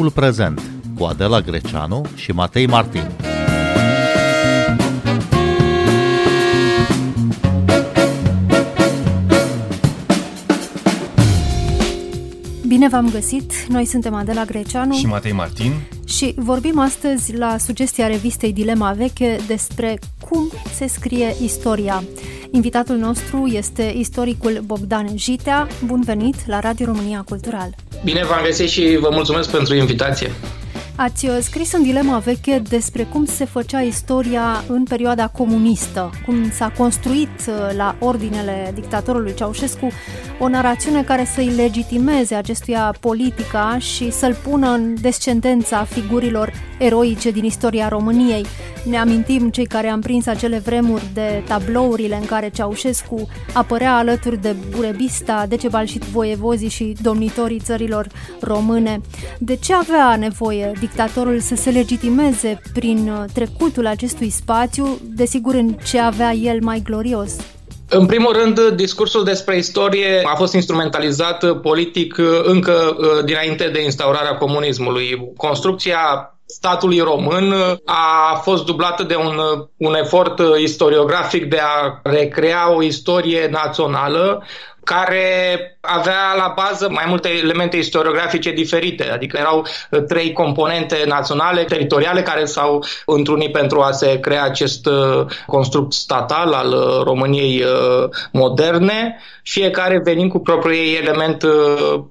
Timpul prezent cu Adela Greceanu și Matei Martin. Bine v-am găsit! Noi suntem Adela Greceanu și Matei Martin și vorbim astăzi la sugestia revistei Dilema Veche despre cum se scrie istoria. Invitatul nostru este istoricul Bogdan Jitea. Bun venit la Radio România Cultural! Bine v-am găsit și vă mulțumesc pentru invitație! Ați uh, scris în Dilema Veche despre cum se făcea istoria în perioada comunistă, cum s-a construit uh, la ordinele dictatorului Ceaușescu o narațiune care să-i legitimeze acestuia politica și să-l pună în descendența figurilor eroice din istoria României. Ne amintim cei care am prins acele vremuri de tablourile în care Ceaușescu apărea alături de Burebista, Decebal și voievozii și domnitorii țărilor române. De ce avea nevoie dictatorul să se legitimeze prin uh, trecutul acestui spațiu, desigur în ce avea el mai glorios? În primul rând, discursul despre istorie a fost instrumentalizat politic uh, încă uh, dinainte de instaurarea comunismului. Construcția statului român a fost dublată de un, un efort istoriografic de a recrea o istorie națională care avea la bază mai multe elemente istoriografice diferite, adică erau uh, trei componente naționale, teritoriale, care s-au întrunit pentru a se crea acest uh, construct statal al uh, României moderne, fiecare venind cu propriul ei element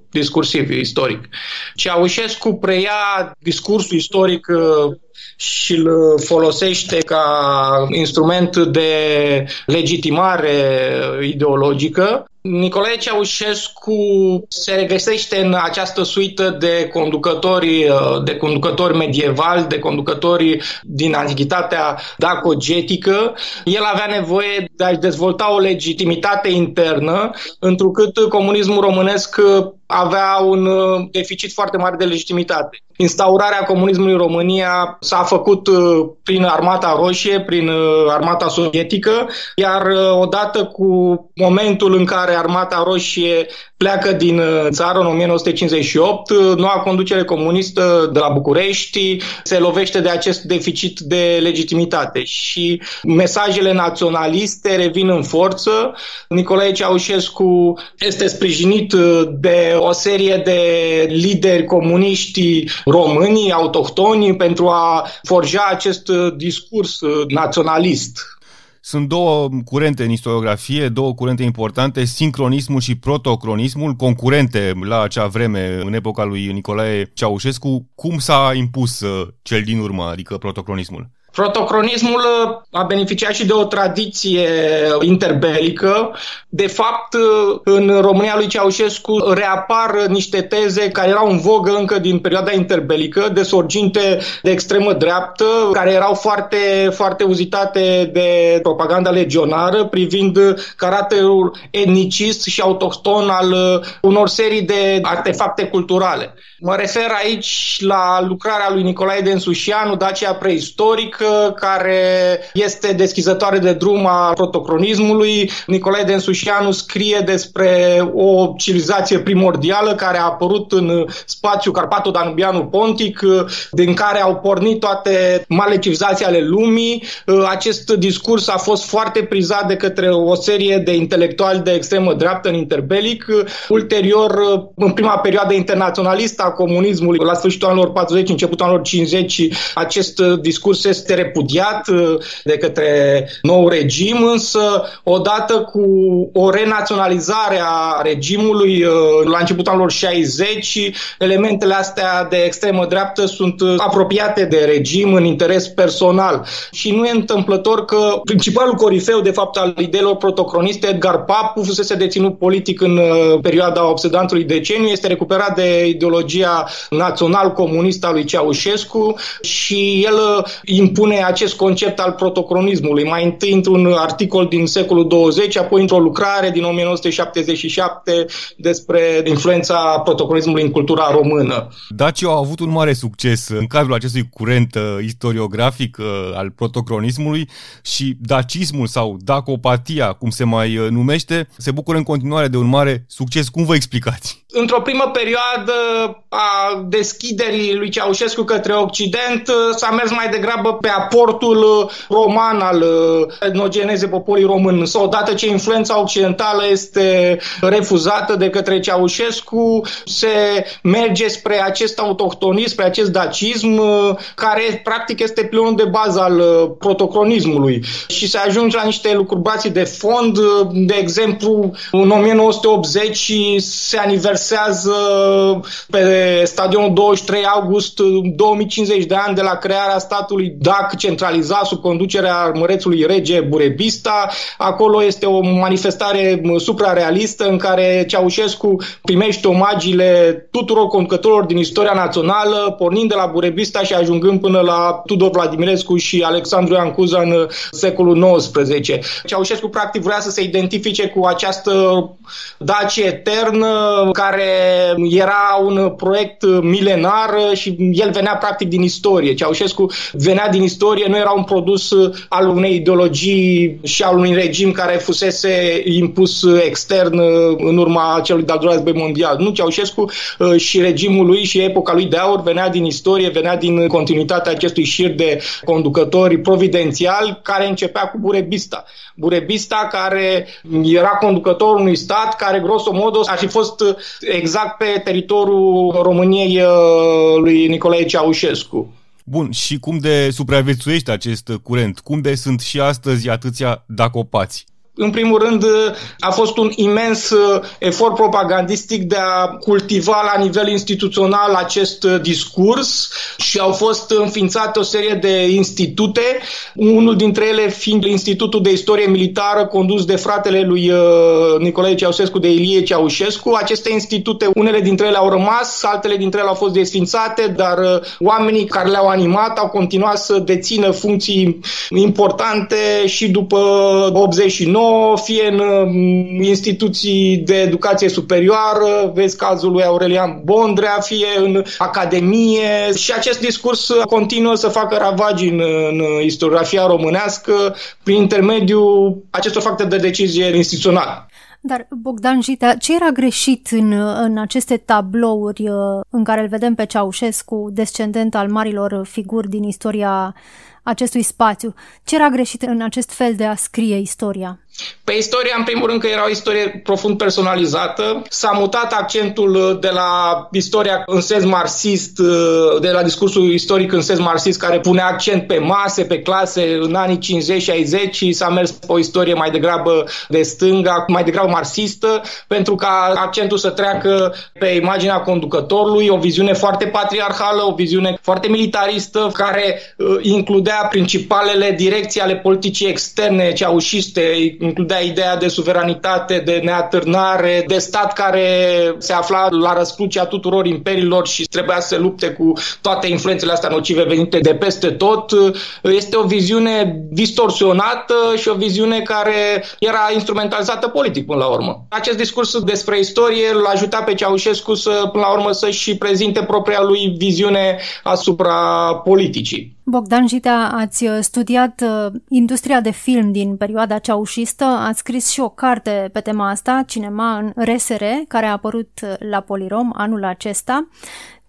discursiv, istoric. Ceaușescu preia discursul istoric și îl folosește ca instrument de legitimare ideologică Nicolae Ceaușescu se regăsește în această suită de conducători, de conducători medievali, de conducători din antichitatea dacogetică. El avea nevoie de a-și dezvolta o legitimitate internă, întrucât comunismul românesc avea un deficit foarte mare de legitimitate. Instaurarea comunismului în România s-a făcut uh, prin Armata Roșie, prin uh, Armata Sovietică, iar uh, odată cu momentul în care Armata Roșie pleacă din țară în 1958, noua conducere comunistă de la București se lovește de acest deficit de legitimitate și mesajele naționaliste revin în forță. Nicolae Ceaușescu este sprijinit de o serie de lideri comuniști românii autohtoni pentru a forja acest uh, discurs uh, naționalist. Sunt două curente în istoriografie, două curente importante, sincronismul și protocronismul, concurente la acea vreme, în epoca lui Nicolae Ceaușescu. Cum s-a impus uh, cel din urmă, adică protocronismul? Protocronismul uh, a beneficiat și de o tradiție interbelică. De fapt, uh, în România lui Ceaușescu reapar niște teze care erau în vogă încă din perioada interbelică, de sorginte de extremă dreaptă, care erau foarte, foarte uzitate de propaganda legionară privind caracterul etnicist și autohton al uh, unor serii de artefacte culturale. Mă refer aici la lucrarea lui Nicolae Densușianu, Dacia preistorică, care este deschizătoare de drum a protocronismului. Nicolae Densușianu scrie despre o civilizație primordială care a apărut în spațiul Carpato-Danubianu Pontic, din care au pornit toate male civilizații ale lumii. Acest discurs a fost foarte prizat de către o serie de intelectuali de extremă dreaptă în interbelic. Ulterior, în prima perioadă internaționalistă a comunismului, la sfârșitul anilor 40, începutul anilor 50, acest discurs este repudiat uh, de către nou regim, însă odată cu o renaționalizare a regimului uh, la începutul anilor 60, elementele astea de extremă dreaptă sunt uh, apropiate de regim în interes personal. Și nu e întâmplător că principalul corifeu, de fapt, al ideilor protocroniste, Edgar Papu, fusese deținut politic în perioada obsedantului deceniu, este recuperat de ideologia național-comunistă a lui Ceaușescu și el impune impune acest concept al protocronismului. Mai întâi într-un articol din secolul 20, apoi într-o lucrare din 1977 despre influența protocronismului în cultura română. Dacii au avut un mare succes în cadrul acestui curent uh, istoriografic uh, al protocronismului și dacismul sau dacopatia, cum se mai uh, numește, se bucură în continuare de un mare succes. Cum vă explicați? Într-o primă perioadă a deschiderii lui Ceaușescu către Occident s-a mers mai degrabă pe aportul roman al etnogenezei poporului român. Sau odată ce influența occidentală este refuzată de către Ceaușescu, se merge spre acest autohtonism, spre acest dacism, care practic este pilonul de bază al protocronismului. Și se ajunge la niște lucrubații de fond, de exemplu, în 1980 se aniversează pe stadionul 23 august 2050 de ani de la crearea statului DAC centralizat sub conducerea mărețului rege Burebista. Acolo este o manifestare suprarealistă în care Ceaușescu primește omagiile tuturor conducătorilor din istoria națională, pornind de la Burebista și ajungând până la Tudor Vladimirescu și Alexandru Ioan Cuza în secolul XIX. Ceaușescu practic vrea să se identifice cu această Dacie eternă care era un proiect milenar și el venea practic din istorie. Ceaușescu venea din istorie, nu era un produs al unei ideologii și al unui regim care fusese impus extern în urma celui de-al doilea război mondial. Nu, Ceaușescu și regimul lui și epoca lui de aur venea din istorie, venea din continuitatea acestui șir de conducători providențiali care începea cu Burebista. Burebista care era conducătorul unui stat care, grosomodo, ar fi fost exact pe teritoriul României uh, lui Nicolae Ceaușescu. Bun, și cum de supraviețuiește acest curent? Cum de sunt și astăzi atâția dacopați? În primul rând, a fost un imens uh, efort propagandistic de a cultiva la nivel instituțional acest uh, discurs și au fost înființate o serie de institute, unul dintre ele fiind Institutul de Istorie Militară condus de fratele lui uh, Nicolae Ceaușescu de Ilie Ceaușescu. Aceste institute, unele dintre ele au rămas, altele dintre ele au fost desfințate, dar oamenii care le-au animat au continuat să dețină funcții importante și după 89 fie în um, instituții de educație superioară, vezi cazul lui Aurelian Bondrea, fie în academie și acest discurs continuă să facă ravagi în, în istoriografia românească prin intermediul acestor factori de decizie instituțională. Dar, Bogdan Jita, ce era greșit în, în aceste tablouri uh, în care îl vedem pe Ceaușescu, descendent al marilor figuri din istoria acestui spațiu? Ce era greșit în acest fel de a scrie istoria? Pe istoria, în primul rând, că era o istorie profund personalizată. S-a mutat accentul uh, de la istoria în sens marxist, uh, de la discursul istoric în sens marxist, care pune accent pe mase, pe clase în anii 50-60 și s-a mers pe o istorie mai degrabă de stânga, mai degrabă marxistă, pentru ca accentul să treacă pe imaginea conducătorului, o viziune foarte patriarhală, o viziune foarte militaristă, care uh, includea principalele direcții ale politicii externe ceaușiste, includea ideea de suveranitate, de neatârnare, de stat care se afla la răscrucea tuturor imperiilor și trebuia să se lupte cu toate influențele astea nocive venite de peste tot. Este o viziune distorsionată și o viziune care era instrumentalizată politic până la urmă. Acest discurs despre istorie îl ajuta pe Ceaușescu să, până la urmă, să-și prezinte propria lui viziune asupra politicii. Bogdan Jita, ați studiat uh, industria de film din perioada ceaușistă, ați scris și o carte pe tema asta, Cinema în RSR, care a apărut uh, la Polirom anul acesta.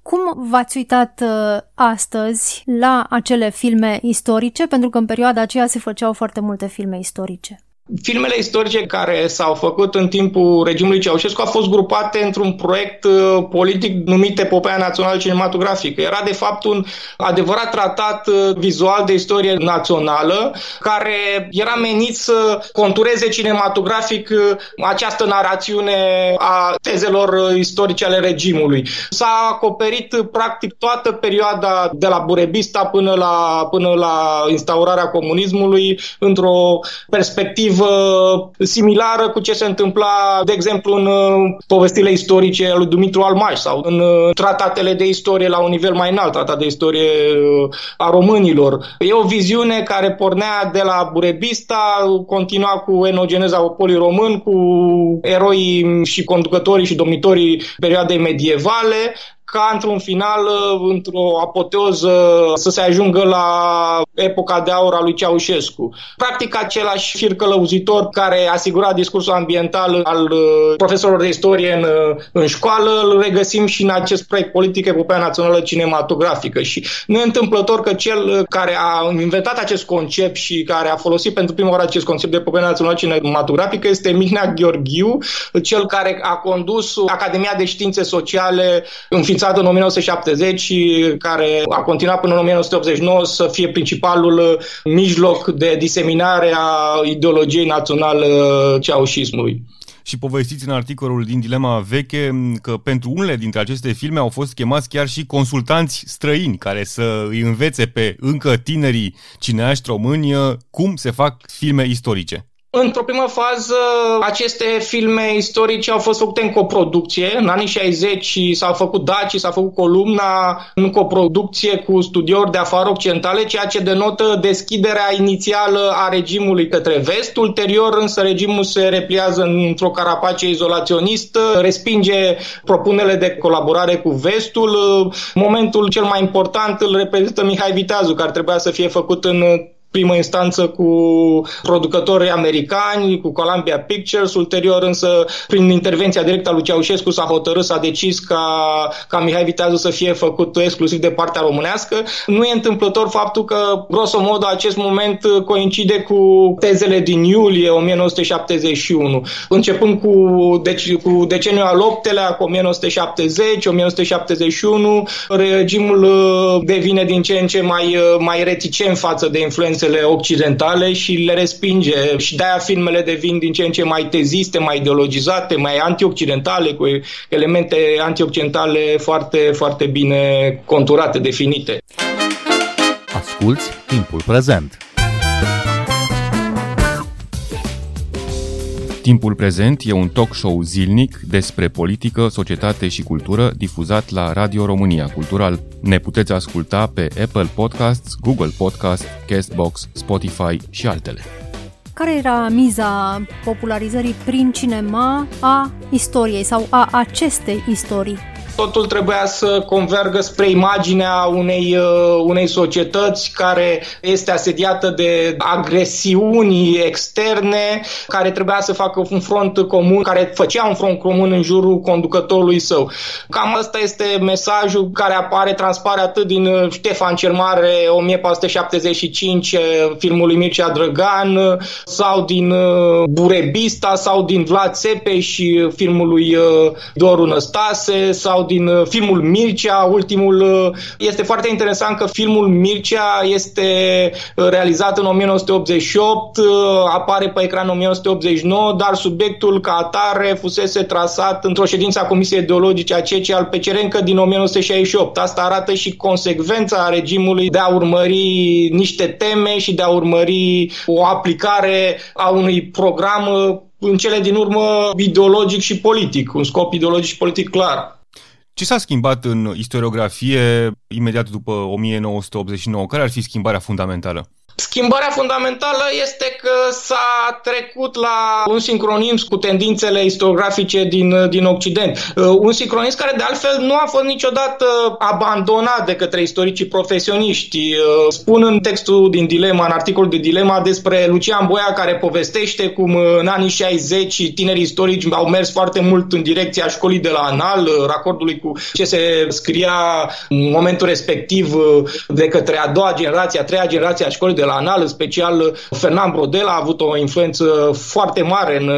Cum v-ați uitat uh, astăzi la acele filme istorice? Pentru că în perioada aceea se făceau foarte multe filme istorice. Filmele istorice care s-au făcut în timpul regimului Ceaușescu au fost grupate într-un proiect uh, politic numit Epopea Națională Cinematografică. Era de fapt un adevărat tratat uh, vizual de istorie națională care era menit să contureze cinematografic uh, această narațiune a tezelor istorice ale regimului. S-a acoperit practic toată perioada de la Burebista până la, până la instaurarea comunismului într-o perspectivă perspectivă similară cu ce se întâmpla, de exemplu, în uh, povestile istorice ale lui Dumitru Almaș sau în uh, tratatele de istorie la un nivel mai înalt, tratat de istorie uh, a românilor. E o viziune care pornea de la Burebista, continua cu enogeneza poporului român, cu eroii și conducătorii și domnitorii perioadei medievale, ca într-un final, într-o apoteoză, să se ajungă la epoca de aur a lui Ceaușescu. Practic același fir călăuzitor care asigura discursul ambiental al profesorilor de istorie în, în școală, îl regăsim și în acest proiect politic Epopea Națională Cinematografică și nu e întâmplător că cel care a inventat acest concept și care a folosit pentru prima oară acest concept de Epopea Națională Cinematografică este Mihnea Gheorghiu, cel care a condus Academia de Științe Sociale înființată în 1970 și care a continuat până în 1989 să fie principalul mijloc de diseminare a ideologiei naționale ceaușismului și povestiți în articolul din Dilema Veche că pentru unele dintre aceste filme au fost chemați chiar și consultanți străini care să îi învețe pe încă tinerii cineaști români cum se fac filme istorice. Într-o primă fază, aceste filme istorice au fost făcute în coproducție. În anii 60 s-au făcut Daci, s-a făcut Columna în coproducție cu studiouri de afară occidentale, ceea ce denotă deschiderea inițială a regimului către vest. Ulterior, însă, regimul se repliază într-o carapace izolaționistă, respinge propunele de colaborare cu vestul. Momentul cel mai important îl reprezintă Mihai Viteazu, care trebuia să fie făcut în primă instanță cu producători americani, cu Columbia Pictures, ulterior însă prin intervenția directă a lui Ceaușescu s-a hotărât, s-a decis ca, ca Mihai Viteazu să fie făcut exclusiv de partea românească. Nu e întâmplător faptul că, grosomodo, acest moment coincide cu tezele din iulie 1971, începând cu, deci, cu deceniul al optelea, cu 1970, 1971, regimul uh, devine din ce în ce mai, uh, mai reticent față de influență influențele occidentale și le respinge și de-aia filmele devin din ce în ce mai teziste, mai ideologizate, mai antioccidentale, cu elemente antioccidentale foarte, foarte bine conturate, definite. Asculți timpul prezent! Timpul prezent e un talk show zilnic despre politică, societate și cultură difuzat la Radio România Cultural. Ne puteți asculta pe Apple Podcasts, Google Podcasts, Castbox, Spotify și altele. Care era miza popularizării prin cinema a istoriei sau a acestei istorii? Totul trebuia să convergă spre imaginea unei, uh, unei societăți care este asediată de agresiuni externe, care trebuia să facă un front comun, care făcea un front comun în jurul conducătorului său. Cam asta este mesajul care apare, transpare atât din uh, Ștefan cel Mare 1475, uh, filmul lui Mircea Drăgan, sau din Burebista, sau din Vlad Țepeș, filmul lui Doru Năstase, sau din uh, filmul Mircea, ultimul. Uh, este foarte interesant că filmul Mircea este uh, realizat în 1988, apare pe ecran în 1989, dar subiectul ca atare fusese trasat într-o ședință a Comisiei Ideologice a CECE al PCR încă din 1968. Asta arată și consecvența regimului de a urmări niște teme și de a urmări o aplicare a unui program în cele din urmă ideologic și politic, un scop ideologic și politic clar. Ce s-a schimbat în istoriografie imediat după 1989? Care ar fi schimbarea fundamentală? Schimbarea fundamentală este că s-a trecut la un sincronism cu tendințele istoriografice din, din Occident. Uh, un sincronism care de altfel nu a fost niciodată abandonat de către istoricii profesioniști. Uh, spun în textul din Dilema, în articolul de Dilema despre Lucian Boia care povestește cum în anii 60 tinerii istorici au mers foarte mult în direcția școlii de la Anal, racordului cu ce se scria în momentul respectiv de către a doua generație, a treia generație a școlii de la Anal, în special Fernand Brodel a avut o influență foarte mare în,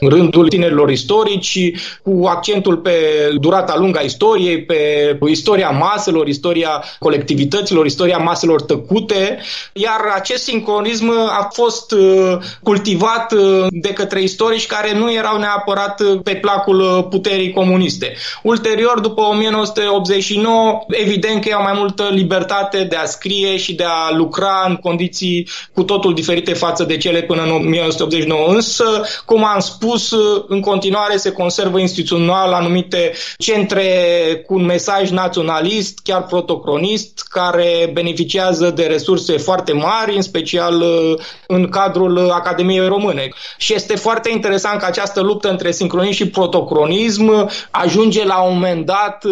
în rândul tinerilor istorici, cu accentul pe durata lungă a istoriei, pe istoria maselor, istoria colectivităților, istoria maselor tăcute, iar acest sincronism a fost uh, cultivat uh, de către istorici care nu erau neapărat pe placul puterii comuniste. Ulterior, după 1989, evident că au mai multă libertate de a scrie și de a lucra în condiții poziții cu totul diferite față de cele până în 1989. Însă, cum am spus, în continuare se conservă instituțional anumite centre cu un mesaj naționalist, chiar protocronist, care beneficiază de resurse foarte mari, în special în cadrul Academiei Române. Și este foarte interesant că această luptă între sincronism și protocronism ajunge la un moment dat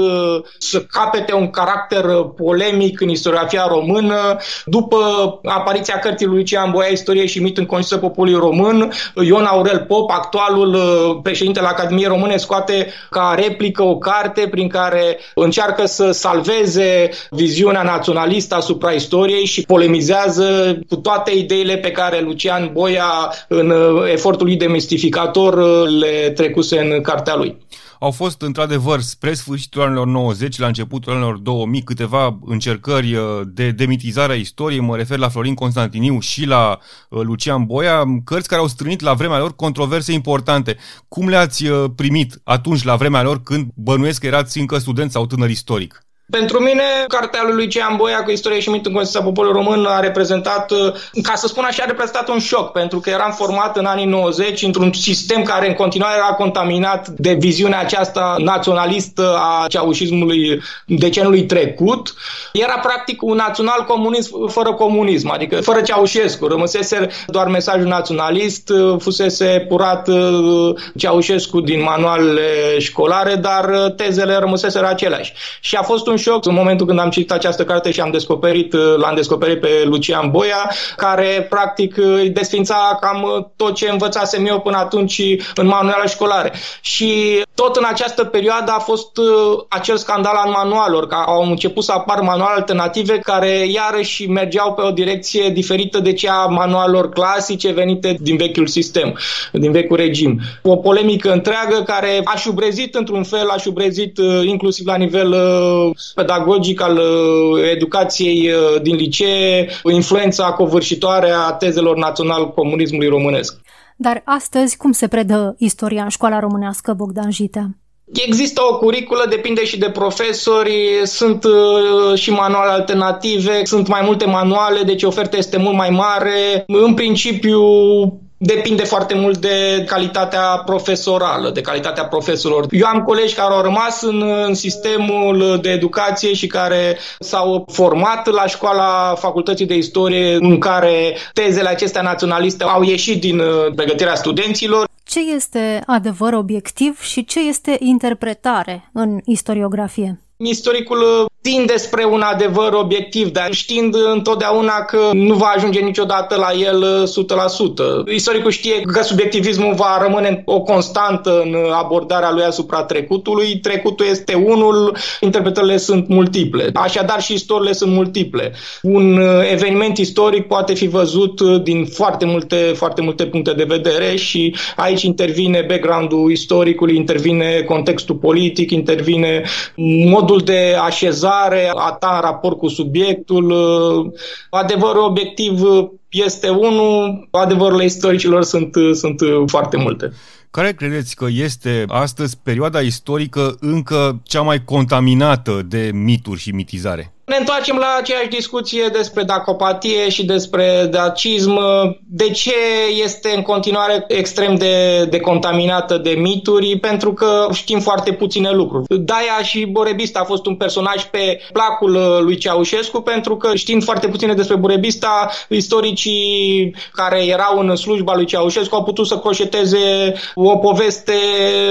să capete un caracter polemic în istoriografia română. După apariția cărții lui Lucian Boia, Istorie și mit în Constituția Poporului Român, Ion Aurel Pop, actualul uh, președinte al Academiei Române, scoate ca replică o carte prin care încearcă să salveze viziunea naționalistă asupra istoriei și polemizează cu toate ideile pe care Lucian Boia, în uh, efortul lui de mistificator, uh, le trecuse în cartea lui au fost într-adevăr spre sfârșitul anilor 90, la începutul anilor 2000, câteva încercări uh, de demitizare a istoriei, mă refer la Florin Constantiniu și la uh, Lucian Boia, cărți care au strânit la vremea lor controverse importante. Cum le-ați uh, primit atunci, la vremea lor, când bănuiesc că erați încă student sau tânăr istoric? Pentru mine, cartea lui Lucian Boia cu istorie și mit în Constituția Poporului Român a reprezentat, uh, ca să spun așa, a reprezentat un șoc, pentru că eram format în anii 90 într-un sistem care în continuare era contaminat de viziunea aceasta naționalistă a ceaușismului decenului trecut. Era practic un național comunism fără comunism, adică fără Ceaușescu. Rămăsese doar mesajul naționalist, uh, fusese purat uh, Ceaușescu din manualele școlare, dar tezele rămăsese aceleași. Și a fost un șoc în momentul când am citit această carte și am descoperit, uh, l-am descoperit pe Lucian Boia, care practic uh, îi desfința cam uh, tot ce învățasem eu până atunci în manuale școlare. Și tot în această perioadă a fost acel scandal al manualelor, că au început să apar manuale alternative care iarăși mergeau pe o direcție diferită de cea a manualelor clasice venite din vechiul sistem, din vechiul regim. O polemică întreagă care a șubrezit într-un fel, a șubrezit inclusiv la nivel pedagogic al uh, educației uh, din licee, influența covârșitoare a tezelor național-comunismului românesc. Dar astăzi cum se predă istoria în școala românească, Bogdan Jitea? Există o curiculă, depinde și de profesori, sunt uh, și manuale alternative, sunt mai multe manuale, deci oferta este mult mai mare. În principiu, depinde foarte mult de calitatea profesorală, de calitatea profesorilor. Eu am colegi care au rămas în, în sistemul de educație și care s-au format la școala Facultății de Istorie, în care tezele acestea naționaliste au ieșit din uh, pregătirea studenților. Ce este adevăr obiectiv și ce este interpretare în istoriografie? Istoricul tinde spre un adevăr obiectiv, dar știind întotdeauna că nu va ajunge niciodată la el 100%. Uh, Istoricul știe că subiectivismul va rămâne o constantă în abordarea lui asupra trecutului. Trecutul este unul, interpretările sunt multiple. Așadar și istoriile sunt multiple. Un uh, eveniment istoric poate fi văzut uh, din foarte multe, foarte multe puncte de vedere și aici intervine background-ul istoricului, intervine contextul politic, intervine modul de așezare abordare a ta în raport cu subiectul. Adevărul obiectiv este unul, adevărurile istoricilor sunt, sunt foarte multe. Care credeți că este astăzi perioada istorică încă cea mai contaminată de mituri și mitizare? Ne întoarcem la aceeași discuție despre dacopatie și despre dacism. De ce este în continuare extrem de, de contaminată de mituri? Pentru că știm foarte puține lucruri. Daia și Borebista a fost un personaj pe placul lui Ceaușescu pentru că știind foarte puține despre Borebista, istoricii care erau în slujba lui Ceaușescu au putut să croșeteze o poveste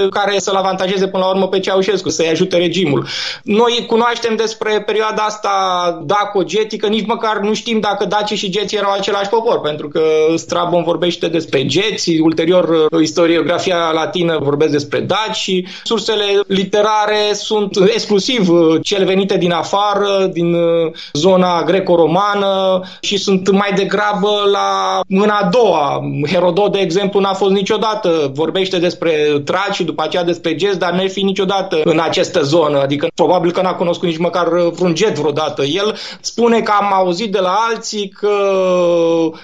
care să-l avantajeze până la urmă pe Ceaușescu, să-i ajute regimul. Noi cunoaștem despre perioada asta asta dacogetică, nici măcar nu știm dacă dacii și geții erau același popor, pentru că Strabon vorbește despre geți, ulterior uh, istoriografia latină vorbește despre daci și sursele literare sunt exclusiv uh, cele venite din afară, din uh, zona greco-romană și sunt mai degrabă degrabă la mâna a doua. Herodot, de exemplu, n-a fost niciodată, vorbește despre traci și după aceea despre gest, dar n-ar fi niciodată în această zonă, adică probabil că n-a cunoscut nici măcar vreun jet vreodată. El spune că am auzit de la alții că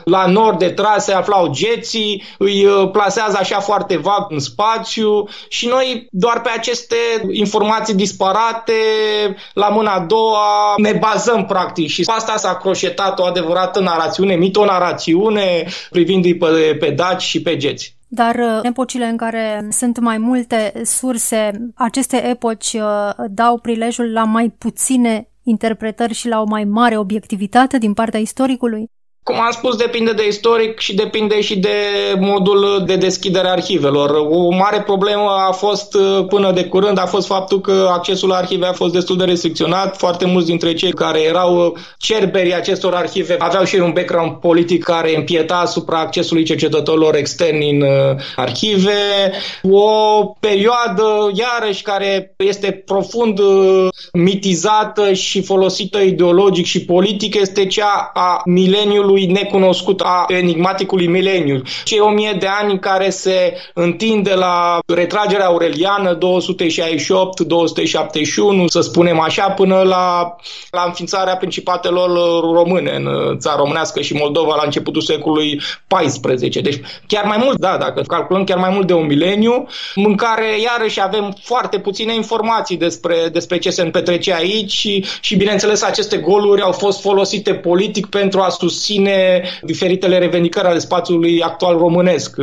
la nord de trase aflau geții, îi uh, plasează așa foarte vag în spațiu și noi doar pe aceste informații disparate la mâna a doua ne bazăm practic și asta s-a croșetat o adevărată narațiune, mitonarațiune privind pe, pe daci și pe geți. Dar uh, în epocile în care sunt mai multe surse, aceste epoci uh, dau prilejul la mai puține interpretări și la o mai mare obiectivitate din partea istoricului? Cum am spus, depinde de istoric și depinde și de modul de deschidere a arhivelor. O mare problemă a fost până de curând a fost faptul că accesul la arhive a fost destul de restricționat. Foarte mulți dintre cei care erau cerberii acestor arhive aveau și un background politic care împieta asupra accesului cercetătorilor externi în uh, arhive. O perioadă, iarăși, care este profund uh, mitizată și folosită ideologic și politic este cea a mileniului celui necunoscut, a enigmaticului mileniu. Cei o mie de ani care se întinde la retragerea aureliană 268-271, să spunem așa, până la, la înființarea principatelor române în țara românească și Moldova la începutul secolului XIV. Deci chiar mai mult, da, dacă calculăm chiar mai mult de un mileniu, în care iarăși avem foarte puține informații despre, despre ce se petrece aici și, și bineînțeles aceste goluri au fost folosite politic pentru a susține susține diferitele revendicări ale spațiului actual românesc.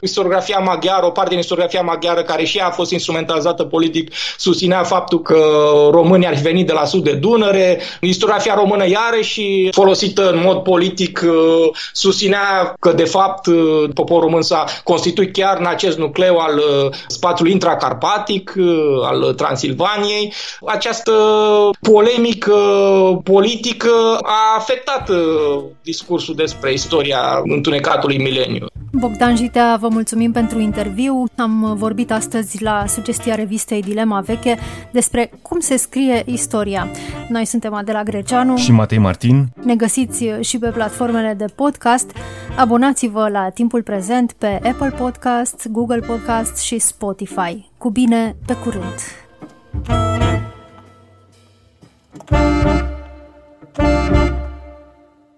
Istoriografia maghiară, o parte din istoriografia maghiară care și ea a fost instrumentalizată politic, susținea faptul că românii ar fi venit de la sud de Dunăre. Istoriografia română iarăși folosită în mod politic susținea că de fapt poporul român s-a constituit chiar în acest nucleu al spațiului intracarpatic, al Transilvaniei. Această polemică politică a afectat discursul discursul despre istoria întunecatului mileniu. Bogdan Jitea, vă mulțumim pentru interviu. Am vorbit astăzi la sugestia revistei Dilema Veche despre cum se scrie istoria. Noi suntem Adela Greceanu și Matei Martin. Ne găsiți și pe platformele de podcast. Abonați-vă la timpul prezent pe Apple Podcast, Google Podcast și Spotify. Cu bine, pe curând! thank you